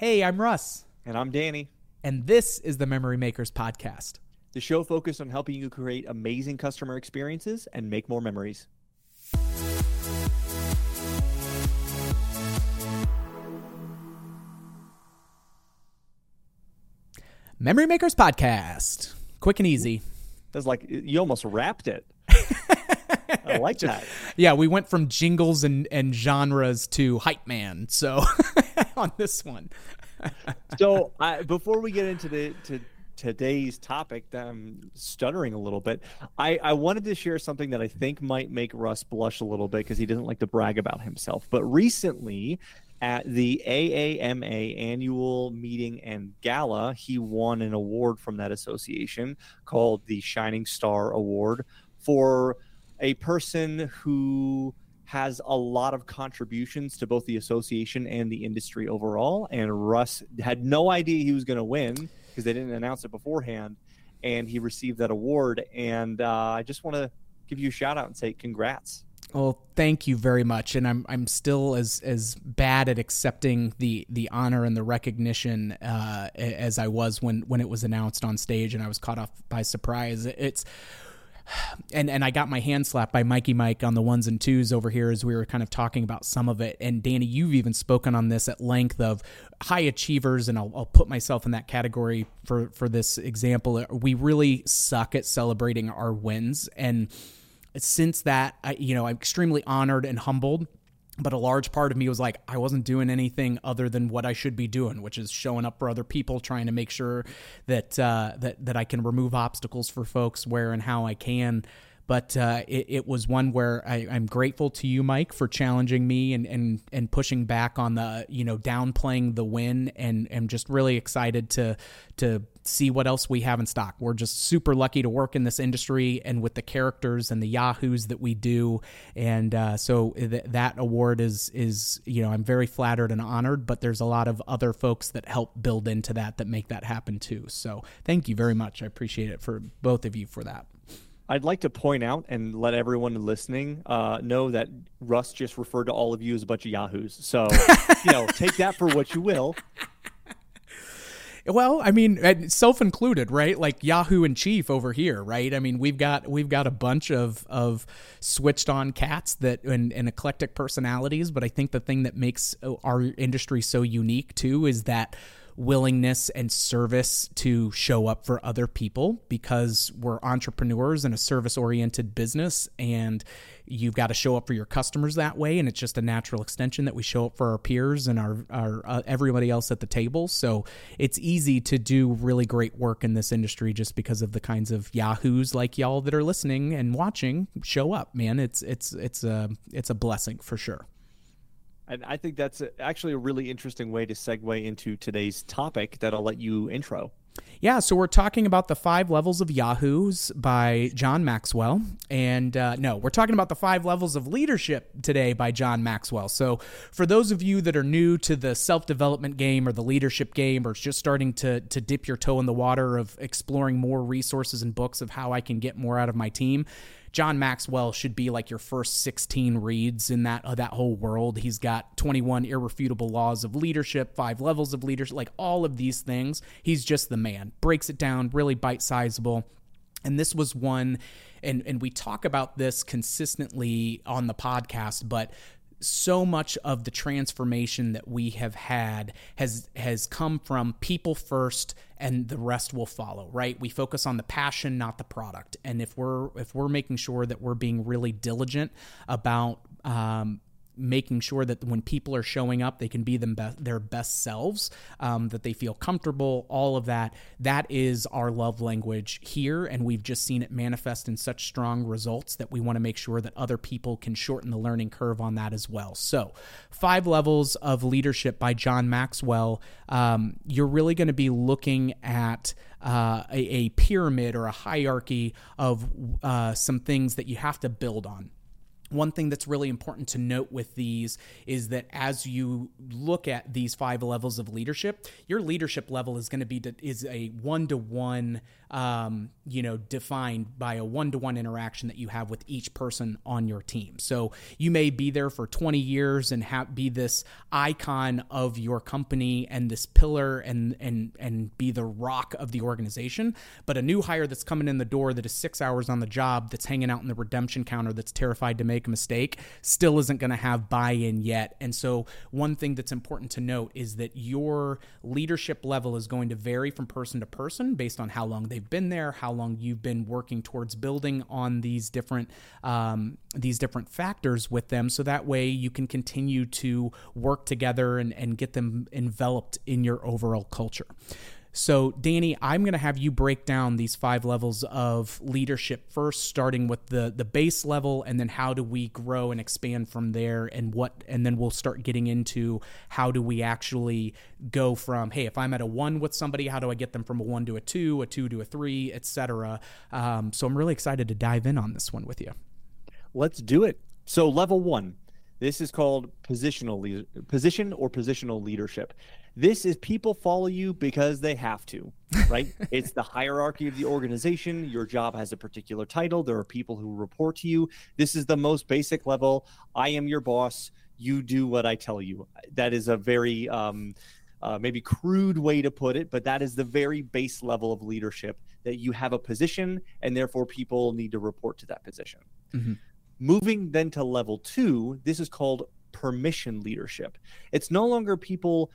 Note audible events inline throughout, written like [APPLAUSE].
Hey, I'm Russ. And I'm Danny. And this is the Memory Makers Podcast. The show focused on helping you create amazing customer experiences and make more memories. Memory Makers Podcast. Quick and easy. That's like you almost wrapped it. [LAUGHS] I like that. Yeah, we went from jingles and, and genres to hype man. So [LAUGHS] [LAUGHS] on this one. [LAUGHS] so I, before we get into the to today's topic, I'm stuttering a little bit. I, I wanted to share something that I think might make Russ blush a little bit because he doesn't like to brag about himself. But recently, at the AAMA annual meeting and gala, he won an award from that association called the Shining Star Award for a person who has a lot of contributions to both the association and the industry overall. And Russ had no idea he was going to win because they didn't announce it beforehand. And he received that award. And uh, I just want to give you a shout out and say congrats. Well, thank you very much, and I'm I'm still as as bad at accepting the the honor and the recognition uh, as I was when when it was announced on stage, and I was caught off by surprise. It's and and I got my hand slapped by Mikey Mike on the ones and twos over here as we were kind of talking about some of it. And Danny, you've even spoken on this at length of high achievers, and I'll, I'll put myself in that category for for this example. We really suck at celebrating our wins, and since that, I, you know, I'm extremely honored and humbled but a large part of me was like i wasn't doing anything other than what i should be doing which is showing up for other people trying to make sure that uh, that that i can remove obstacles for folks where and how i can but uh, it, it, was one where I, am grateful to you, Mike, for challenging me and, and and pushing back on the you know downplaying the win, and am just really excited to to see what else we have in stock. We're just super lucky to work in this industry and with the characters and the yahoos that we do, and uh, so th- that award is is you know I'm very flattered and honored. But there's a lot of other folks that help build into that that make that happen too. So thank you very much. I appreciate it for both of you for that. I'd like to point out and let everyone listening uh, know that Russ just referred to all of you as a bunch of yahoos. So, you know, [LAUGHS] take that for what you will. Well, I mean, self included, right? Like Yahoo and Chief over here, right? I mean, we've got we've got a bunch of of switched on cats that and, and eclectic personalities, but I think the thing that makes our industry so unique too is that willingness and service to show up for other people because we're entrepreneurs in a service oriented business and you've got to show up for your customers that way and it's just a natural extension that we show up for our peers and our, our uh, everybody else at the table. So it's easy to do really great work in this industry just because of the kinds of yahoos like y'all that are listening and watching show up man. It's it's it's a it's a blessing for sure and I think that's actually a really interesting way to segue into today's topic that I'll let you intro. Yeah, so we're talking about the five levels of Yahoos by John Maxwell. And uh, no, we're talking about the five levels of leadership today by John Maxwell. So, for those of you that are new to the self development game or the leadership game, or just starting to, to dip your toe in the water of exploring more resources and books of how I can get more out of my team, John Maxwell should be like your first 16 reads in that uh, that whole world. He's got 21 irrefutable laws of leadership, five levels of leadership, like all of these things. He's just the man. Breaks it down, really bite sizable. And this was one and and we talk about this consistently on the podcast, but so much of the transformation that we have had has has come from people first and the rest will follow right? We focus on the passion not the product. And if we're if we're making sure that we're being really diligent about um, making sure that when people are showing up, they can be them be- their best selves, um, that they feel comfortable, all of that. That is our love language here. And we've just seen it manifest in such strong results that we want to make sure that other people can shorten the learning curve on that as well. So, Five Levels of Leadership by John Maxwell. Um, you're really going to be looking at uh, a, a, pyramid or a hierarchy of uh, some things that you have to build on one thing that's really important to note with these is that as you look at these five levels of leadership, your leadership level is going to be is a one to one, you know, defined by a one to one interaction that you have with each person on your team. So you may be there for 20 years and be this icon of your company and this pillar and and and be the rock of the organization, but a new hire that's coming in the door that is six hours on the job that's hanging out in the redemption counter that's terrified to make make a mistake still isn't going to have buy in yet. And so, one thing that's important to note is that your leadership level is going to vary from person to person based on how long they've been there, how long you've been working towards building on these different um, these different factors with them. So that way you can continue to work together and, and get them enveloped in your overall culture. So, Danny, I'm going to have you break down these five levels of leadership first, starting with the the base level, and then how do we grow and expand from there, and what, and then we'll start getting into how do we actually go from, hey, if I'm at a one with somebody, how do I get them from a one to a two, a two to a three, etc. Um, so, I'm really excited to dive in on this one with you. Let's do it. So, level one, this is called positional le- position or positional leadership. This is people follow you because they have to, right? [LAUGHS] it's the hierarchy of the organization. Your job has a particular title. There are people who report to you. This is the most basic level. I am your boss. You do what I tell you. That is a very um, uh, maybe crude way to put it, but that is the very base level of leadership that you have a position and therefore people need to report to that position. Mm-hmm. Moving then to level two, this is called permission leadership. It's no longer people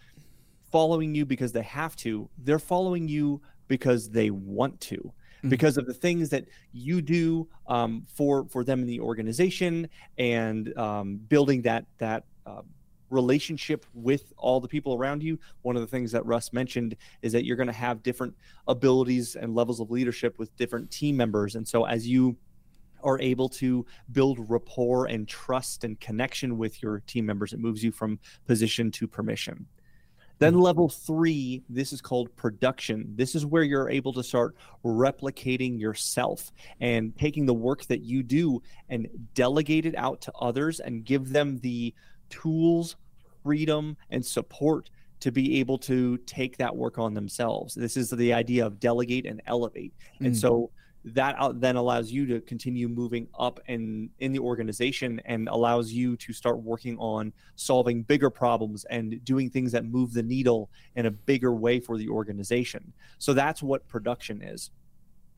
following you because they have to, they're following you because they want to. Mm-hmm. Because of the things that you do um, for for them in the organization and um, building that that uh, relationship with all the people around you. One of the things that Russ mentioned is that you're going to have different abilities and levels of leadership with different team members. And so as you are able to build rapport and trust and connection with your team members, it moves you from position to permission. Then mm-hmm. level three, this is called production. This is where you're able to start replicating yourself and taking the work that you do and delegate it out to others and give them the tools, freedom, and support to be able to take that work on themselves. This is the idea of delegate and elevate. Mm. And so that then allows you to continue moving up and in the organization and allows you to start working on solving bigger problems and doing things that move the needle in a bigger way for the organization. So that's what production is.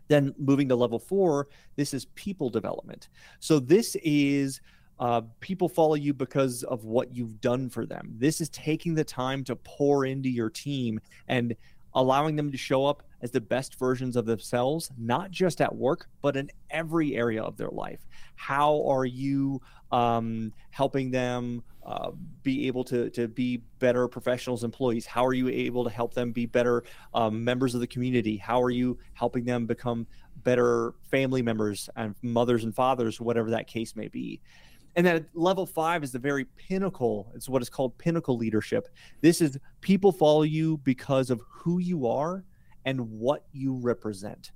Then moving to level four, this is people development. So this is uh, people follow you because of what you've done for them. This is taking the time to pour into your team and allowing them to show up as the best versions of themselves, not just at work, but in every area of their life. How are you um, helping them uh, be able to, to be better professionals, employees? How are you able to help them be better um, members of the community? How are you helping them become better family members and mothers and fathers, whatever that case may be? And then level five is the very pinnacle. It's what is called pinnacle leadership. This is people follow you because of who you are and what you represent.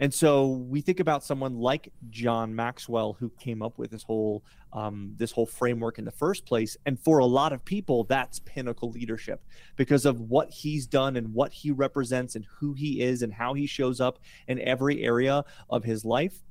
And so we think about someone like John Maxwell, who came up with this whole um, this whole framework in the first place. And for a lot of people, that's pinnacle leadership because of what he's done and what he represents and who he is and how he shows up in every area of his life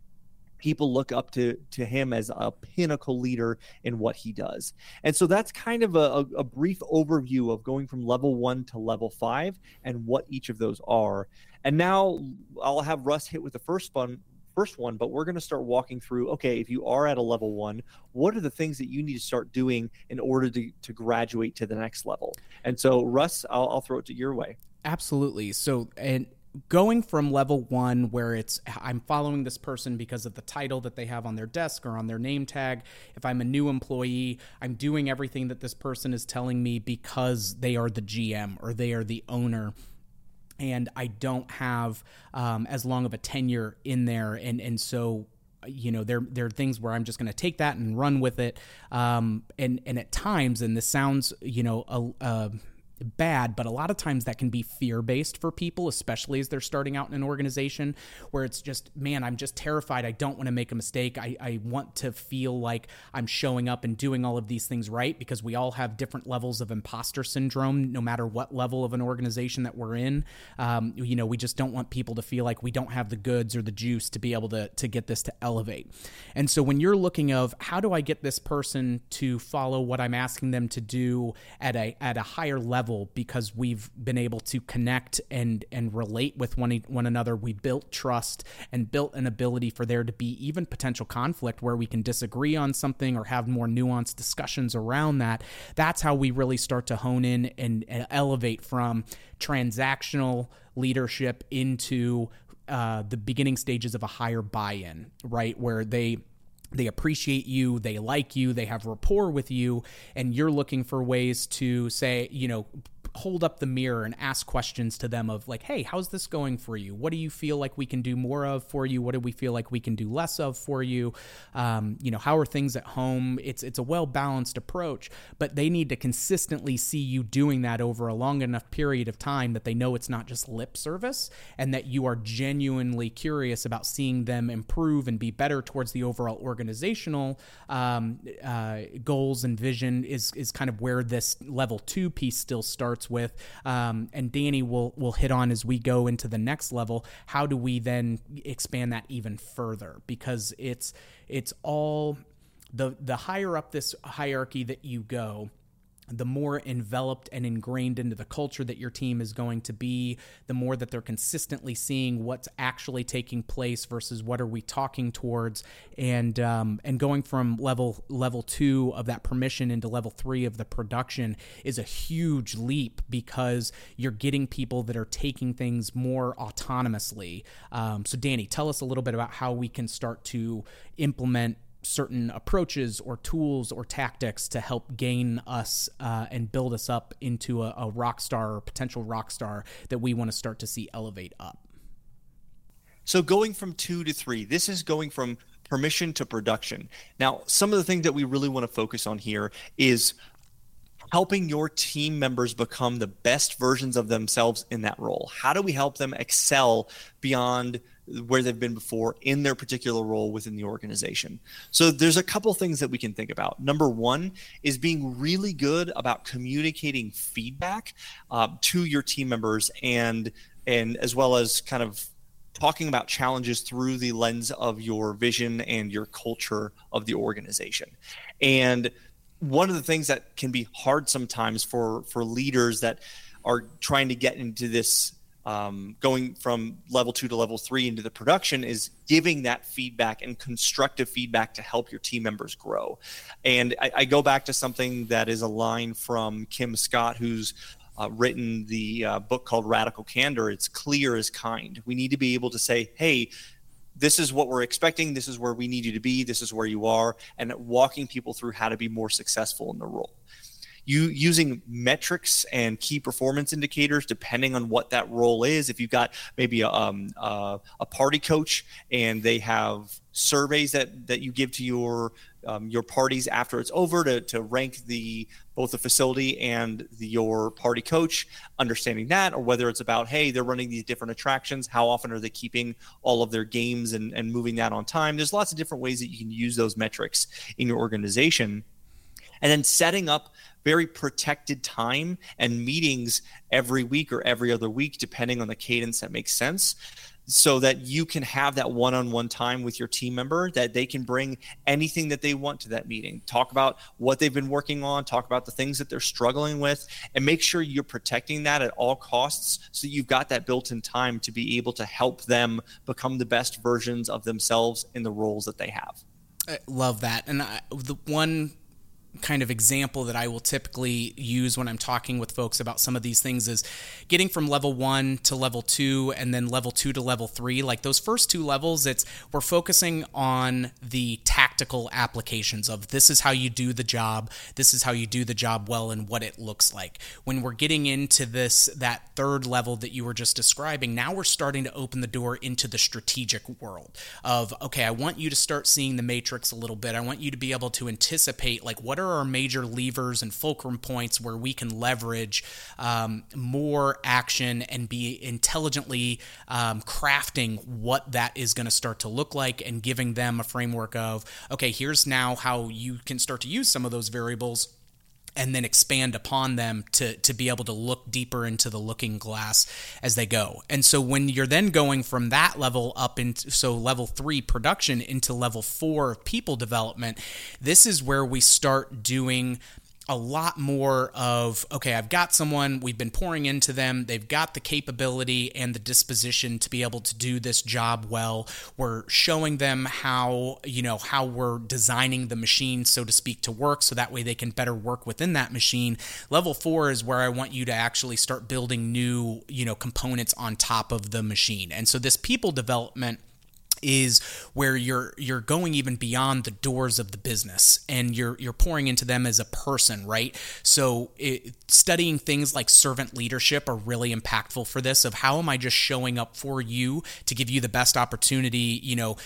people look up to to him as a pinnacle leader in what he does. And so that's kind of a, a, brief overview of going from level one to level five and what each of those are. And now I'll have Russ hit with the first one first one, but we're going to start walking through okay, if you are at a level one, what are the things that you need to start doing in order to, to graduate to the next level? And so, Russ, I'll, I'll throw it to your way. Absolutely. So, and going from level one where it's i'm following this person because of the title that they have on their desk or on their name tag. If i'm a new employee i'm doing everything that this person is telling me because they are the gm or they are the owner. And i don't have um, as long of a tenure in there. And and so you know there there are things where I'm just going to take that and run with it. Um, and and at times and this sounds you know a, a bad, but a lot of times that can be fear based for people, especially as they're starting out in an organization where it's just, man, I'm just terrified. I don't want to make a mistake. I, I want to feel like I'm showing up and doing all of these things right because we all have different levels of imposter syndrome, no matter what level of an organization that we're in. Um, you know, we just don't want people to feel like we don't have the goods or the juice to be able to, to get this to elevate. And so when you're looking of how do I get this person to follow what I'm asking them to do at a, at a higher level, level because we've been able to connect and and relate with one one another. We built trust and built an ability for there to be even potential conflict where we can disagree on something or have more nuanced discussions around that. That's how we really start to hone in and, and elevate from transactional leadership into uh, the beginning stages of a higher buy-in, right? Where they they appreciate you, they like you, they have rapport with you, and you're looking for ways to say, you know, hold up the mirror and ask questions to them of like, hey, how's this going for you? What do you feel like we can do more of for you? What do we feel like we can do less of for you? Um, you know, how are things at home? It's it's a well balanced approach, but they need to consistently see you doing that over a long enough period of time that they know it's not just lip service and that you are genuinely curious about seeing them improve and be better towards the overall organizational um, uh, goals and vision is is kind of where this level two piece still starts starts with. Um, and Danny will will hit on as we go into the next level. How do we then expand that even further? Because it's it's all the the higher up this hierarchy that you go the more enveloped and ingrained into the culture that your team is going to be, the more that they're consistently seeing what's actually taking place versus what are we talking towards, and um, and going from level level two of that permission into level three of the production is a huge leap because you're getting people that are taking things more autonomously. Um, so, Danny, tell us a little bit about how we can start to implement certain approaches or tools or tactics to help gain us uh, and build us up into a, a rock star or potential rock star that we want to start to see elevate up. So going from two to three, this is going from permission to production. Now, some of the things that we really want to focus on here is helping your team members become the best versions of themselves in that role. How do we help them excel beyond where they've been before in their particular role within the organization. So there's a couple things that we can think about. Number one is being really good about communicating feedback uh, to your team members and and as well as kind of talking about challenges through the lens of your vision and your culture of the organization. And one of the things that can be hard sometimes for for leaders that are trying to get into this um, going from level two to level three into the production is giving that feedback and constructive feedback to help your team members grow. And I, I go back to something that is a line from Kim Scott, who's uh, written the uh, book called Radical Candor. It's clear as kind. We need to be able to say, hey, this is what we're expecting. This is where we need you to be. This is where you are, and walking people through how to be more successful in the role you using metrics and key performance indicators depending on what that role is. If you've got maybe a, um, a party coach and they have surveys that that you give to your um, your parties after it's over to, to rank the both the facility and the, your party coach understanding that or whether it's about hey they're running these different attractions how often are they keeping all of their games and, and moving that on time? There's lots of different ways that you can use those metrics in your organization and then setting up very protected time and meetings every week or every other week, depending on the cadence that makes sense so that you can have that one-on-one time with your team member that they can bring anything that they want to that meeting. Talk about what they've been working on talk about the things that they're struggling with and make sure you're protecting that at all costs so you've got that built-in time to be able to help them become the best versions of themselves in the roles that they have. I love that. And I, the one kind of example that I will typically use when I'm talking with folks about some of these things is getting from level one to level two and then level two to level three. Like those first two levels, it's we're focusing on the tactical applications of this is how you do the job, this is how you do the job well, and what it looks like. When we're getting into this, that third level that you were just describing, now we're starting to open the door into the strategic world of, okay, I want you to start seeing the matrix a little bit. I want you to be able to anticipate, like, what are are our major levers and fulcrum points where we can leverage um, more action and be intelligently um, crafting what that is going to start to look like and giving them a framework of, okay, here's now how you can start to use some of those variables and then expand upon them to to be able to look deeper into the looking glass as they go. And so when you're then going from that level up into so level 3 production into level 4 people development, this is where we start doing a lot more of okay i've got someone we've been pouring into them they've got the capability and the disposition to be able to do this job well. We're showing them how you know how we're designing the machine so to speak to work so that way they can better work within that machine. Level 4 is where i want you to actually start building new you know components on top of the machine. And so this people development is where you're you're going even beyond the doors of the business and you're you're pouring into them as a person, right? So it, studying things like servant leadership are really impactful for this of how am I just showing up for you to give you the best opportunity, you know,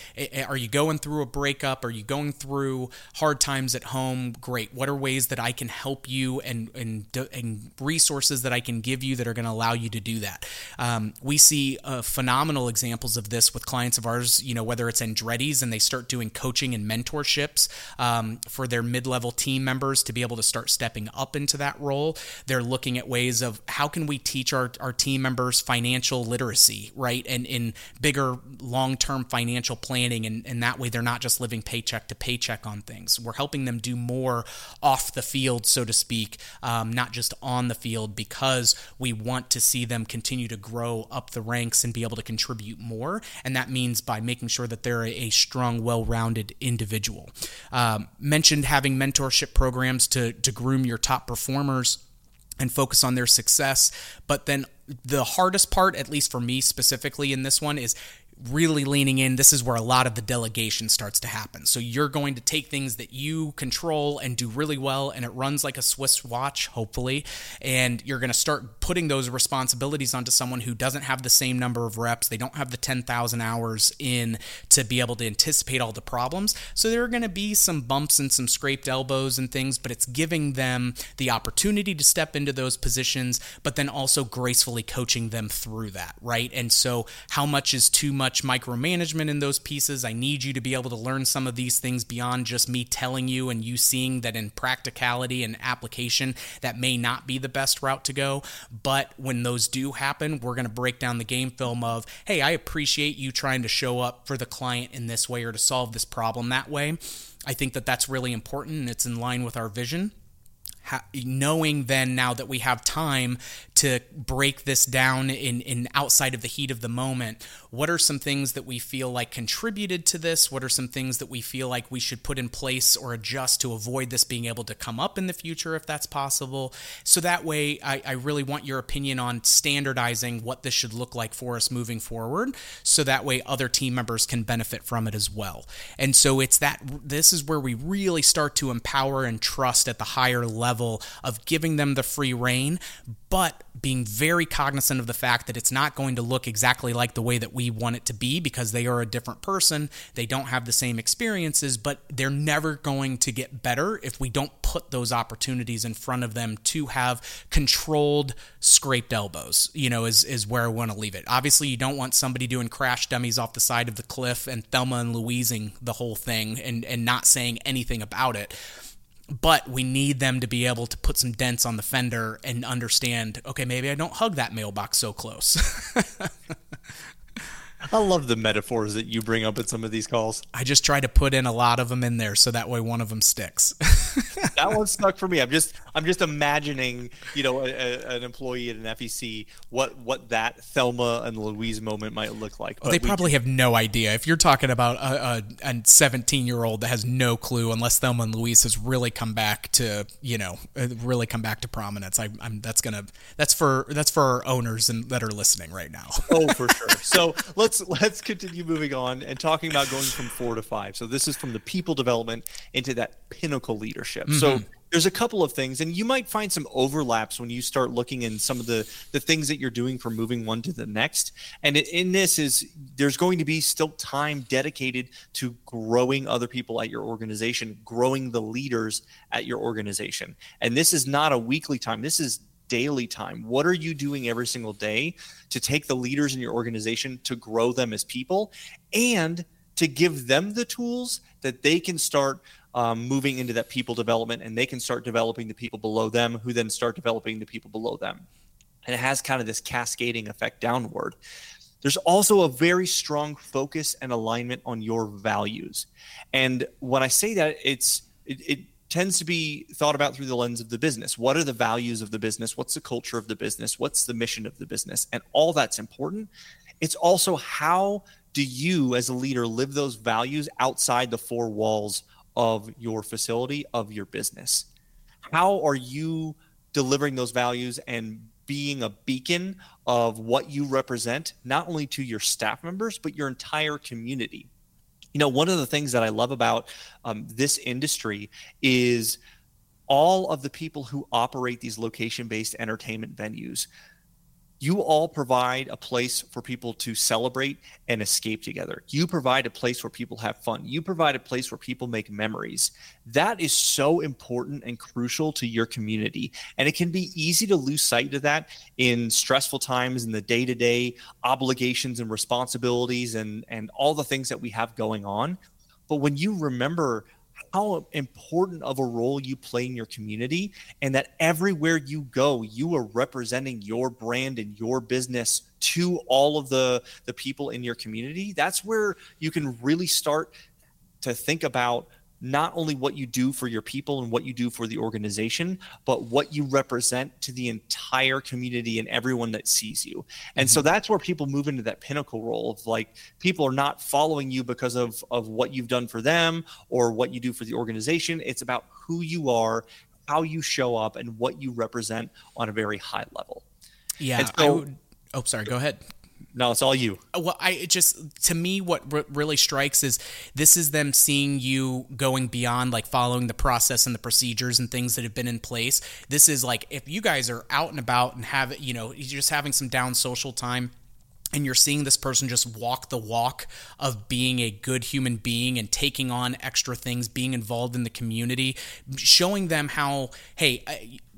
are you going through a breakup, are you going through hard times at home? Great. What are ways that I can help you and and and resources that I can give you that are going to allow you to do that? Um, we see uh, phenomenal examples of this with clients of ours you know, whether it's Andretti's and they start doing coaching and mentorships um, for their mid level team members to be able to start stepping up into that role. They're looking at ways of how can we teach our, our team members financial literacy, right? And in bigger long term financial planning. And, and that way they're not just living paycheck to paycheck on things. We're helping them do more off the field, so to speak, um, not just on the field, because we want to see them continue to grow up the ranks and be able to contribute more. And that means by making making sure that they're a strong, well rounded individual. Um, mentioned having mentorship programs to, to groom your top performers and focus on their success. But then the hardest part, at least for me specifically in this one, is really leaning in, this is where a lot of the delegation starts to happen. So you're going to take things that you control and do really well, and it runs like a Swiss watch, hopefully, and you're going to start putting those responsibilities onto someone who doesn't have the same number of reps. They don't have the 10,000 hours in to be able to anticipate all the problems. So there are going to be some bumps and some scraped elbows and things, but it's giving them the opportunity to step into those positions, but then also gracefully coaching them through that, right? And so how much is too much? Much micromanagement in those pieces. I need you to be able to learn some of these things beyond just me telling you and you seeing that in practicality and application, that may not be the best route to go. But when those do happen, we're going to break down the game film of, hey, I appreciate you trying to show up for the client in this way or to solve this problem that way. I think that that's really important and it's in line with our vision knowing then now that we have time to break this down in, in outside of the heat of the moment what are some things that we feel like contributed to this? What are some things that we feel like we should put in place or adjust to avoid this being able to come up in the future if that's possible? So that way I, I really want your opinion on standardizing what this should look like for us moving forward so that way other team members can benefit from it as well. And so it's that this is where we really start to empower and trust at the higher level of giving them the free reign but being very cognizant of the fact that it's not going to look exactly like the way that we want it to be because they are a different person. They don't have the same experiences, but they're never going to get better if we don't put those opportunities in front of them to have controlled scraped elbows, you know, is, is where I want to leave it. Obviously, you don't want somebody doing crash dummies off the side of the cliff and Thelma and Louising the whole thing and, and not saying anything about it but we need them to be able to put some dents on the fender and understand okay maybe i don't hug that mailbox so close [LAUGHS] I love the metaphors that you bring up in some of these calls. I just try to put in a lot of them in there so that way one of them sticks. [LAUGHS] that one stuck for me. I'm just I'm just imagining, you know, a, a, an employee at an FEC what what that Thelma and Louise moment might look like. Well, they probably have no idea. If you're talking about a, a 17 year old that has no clue, unless Thelma and Louise has really come back to you know uh, really come back to prominence, I, am that's gonna that's for that's for our owners and that are listening right now. oh, for sure. So let's [LAUGHS] let's let's continue moving on and talking about going from four to five. So this is from the people development into that pinnacle leadership. Mm-hmm. So there's a couple of things and you might find some overlaps when you start looking in some of the the things that you're doing for moving one to the next and in this is there's going to be still time dedicated to growing other people at your organization growing the leaders at your organization and this is not a weekly time this is daily time? What are you doing every single day to take the leaders in your organization to grow them as people and to give them the tools that they can start um, moving into that people development and they can start developing the people below them who then start developing the people below them? And it has kind of this cascading effect downward. There's also a very strong focus and alignment on your values. And when i say that it's it, it tends to be thought about through the lens of the business. What are the values of the business? What's the culture of the business? What's the mission of the business? And all that's important. It's also how do you as a leader live those values outside the four walls of your facility, of your business. How are you delivering those values and being a beacon of what you represent, not only to your staff members, but your entire community? You know, one of the things that I love about um, this industry is all of the people who operate these location based entertainment venues you all provide a place for people to celebrate and escape together. You provide a place where people have fun. You provide a place where people make memories. That is so important and crucial to your community. And it can be easy to lose sight of that in stressful times in the day to day obligations and responsibilities and, and all the things that we have going on. But when you remember how important of a role you play in your community and that everywhere you go you are representing your brand and your business to all of the the people in your community. That's where you can really start to think about not only what you do for your people and what you do for the organization, but what you represent to the entire community and everyone that sees you. And mm-hmm. so that's where people move into that pinnacle role of like people are not following you because of of what you've done for them or what you do for the organization. It's about who you are, how you show up, and what you represent on a very high level. Yeah. So, would, oh, sorry. Go ahead. No, it's all you. Uh, well, I just to me what r- really strikes is this is them seeing you going beyond like following the process and the procedures and things that have been in place. This is like if you guys are out and about and have you know you're just having some down social time and you're seeing this person just walk the walk of being a good human being and taking on extra things, being involved in the community, showing them how, hey,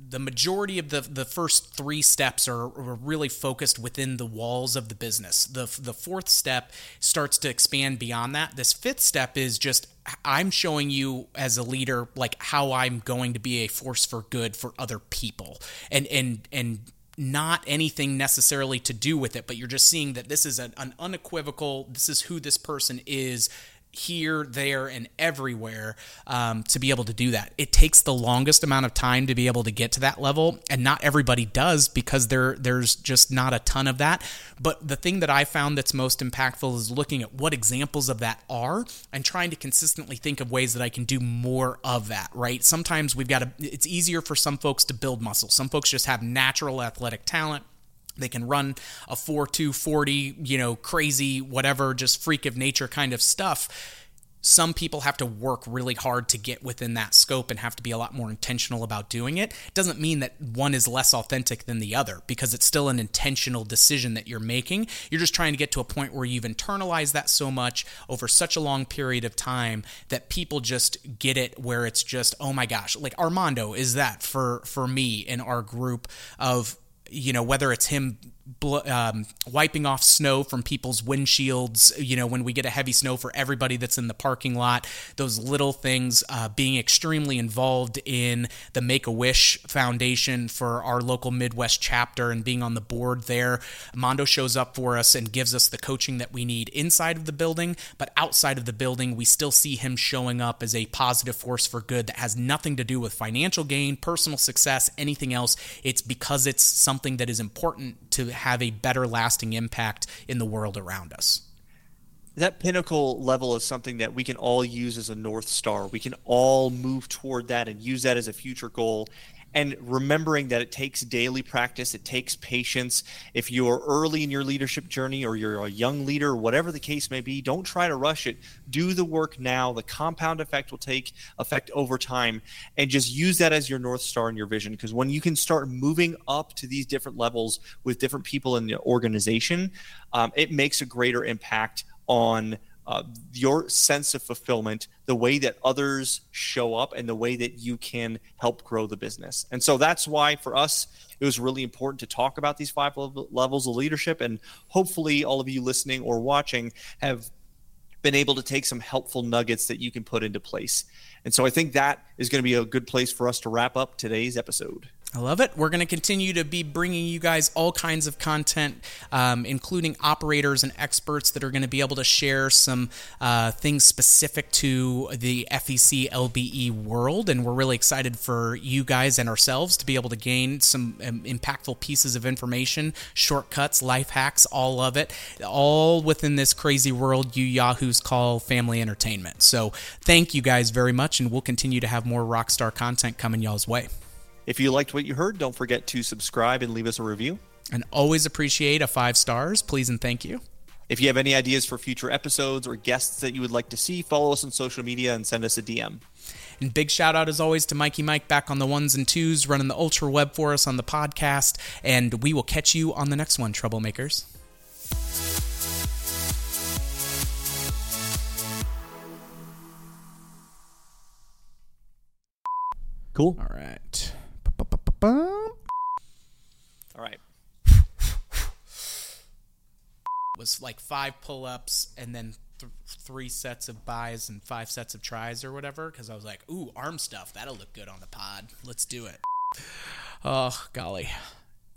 the majority of the the first three steps are, are, really focused within the walls of the business. The the fourth step starts to expand beyond that. This fifth step is just I'm showing you as a leader like how I'm going to be a force for good for other people. And and and not anything necessarily to do with it, but you're just seeing that this is an, an unequivocal, this is who this person is here, there, and everywhere um, to be able to do that. It takes the longest amount of time to be able to get to that level, and not everybody does because there there's just not a ton of that. But the thing that I found that's most impactful is looking at what examples of that are and trying to consistently think of ways that I can do more of that. Right? Sometimes we've got to. It's easier for some folks to build muscle. Some folks just have natural athletic talent they can run a 4 2 40, you know, crazy, whatever, just freak of nature kind of stuff. Some people have to work really hard to get within that scope and have to be a lot more intentional about doing it. it. Doesn't mean that one is less authentic than the other because it's still an intentional decision that you're making. You're just trying to get to a point where you've internalized that so much over such a long period of time that people just get it where it's just, oh my gosh, like Armando is that for for me in our group of you know, whether it's him um, wiping off snow from people's windshields, you know, when we get a heavy snow for everybody that's in the parking lot, those little things, uh, being extremely involved in the Make a Wish Foundation for our local Midwest chapter and being on the board there. Mondo shows up for us and gives us the coaching that we need inside of the building, but outside of the building, we still see him showing up as a positive force for good that has nothing to do with financial gain, personal success, anything else. It's because it's something that is important to have a better lasting impact in the world around us. That pinnacle level is something that we can all use as a north star. We can all move toward that and use that as a future goal and remembering that it takes daily practice, it takes patience. If you're early in your leadership journey or you're a young leader, whatever the case may be, don't try to rush it. Do the work now. The compound effect will take effect over time, and just use that as your north star and your vision. Because when you can start moving up to these different levels with different people in the organization, um, it makes a greater impact on uh, your sense of fulfillment, the way that others show up, and the way that you can help grow the business. And so that's why for us, it was really important to talk about these five levels of leadership. And hopefully, all of you listening or watching have been able to take some helpful nuggets that you can put into place. And so I think that is going to be a good place for us to wrap up today's episode. I love it. We're going to continue to be bringing you guys all kinds of content, um, including operators and experts that are going to be able to share some uh, things specific to the FEC LBE world. And we're really excited for you guys and ourselves to be able to gain some um, impactful pieces of information, shortcuts, life hacks, all of it, all within this crazy world you Yahoos call family entertainment. So thank you guys very much, and we'll continue to have more Rockstar content coming y'all's way. If you liked what you heard, don't forget to subscribe and leave us a review. And always appreciate a five stars. Please and thank you. If you have any ideas for future episodes or guests that you would like to see, follow us on social media and send us a DM. And big shout out as always to Mikey Mike back on the ones and twos, running the ultra web for us on the podcast. And we will catch you on the next one, troublemakers. Cool. All right. All right. Was like five pull ups and then th- three sets of buys and five sets of tries or whatever. Because I was like, ooh, arm stuff. That'll look good on the pod. Let's do it. Oh, golly.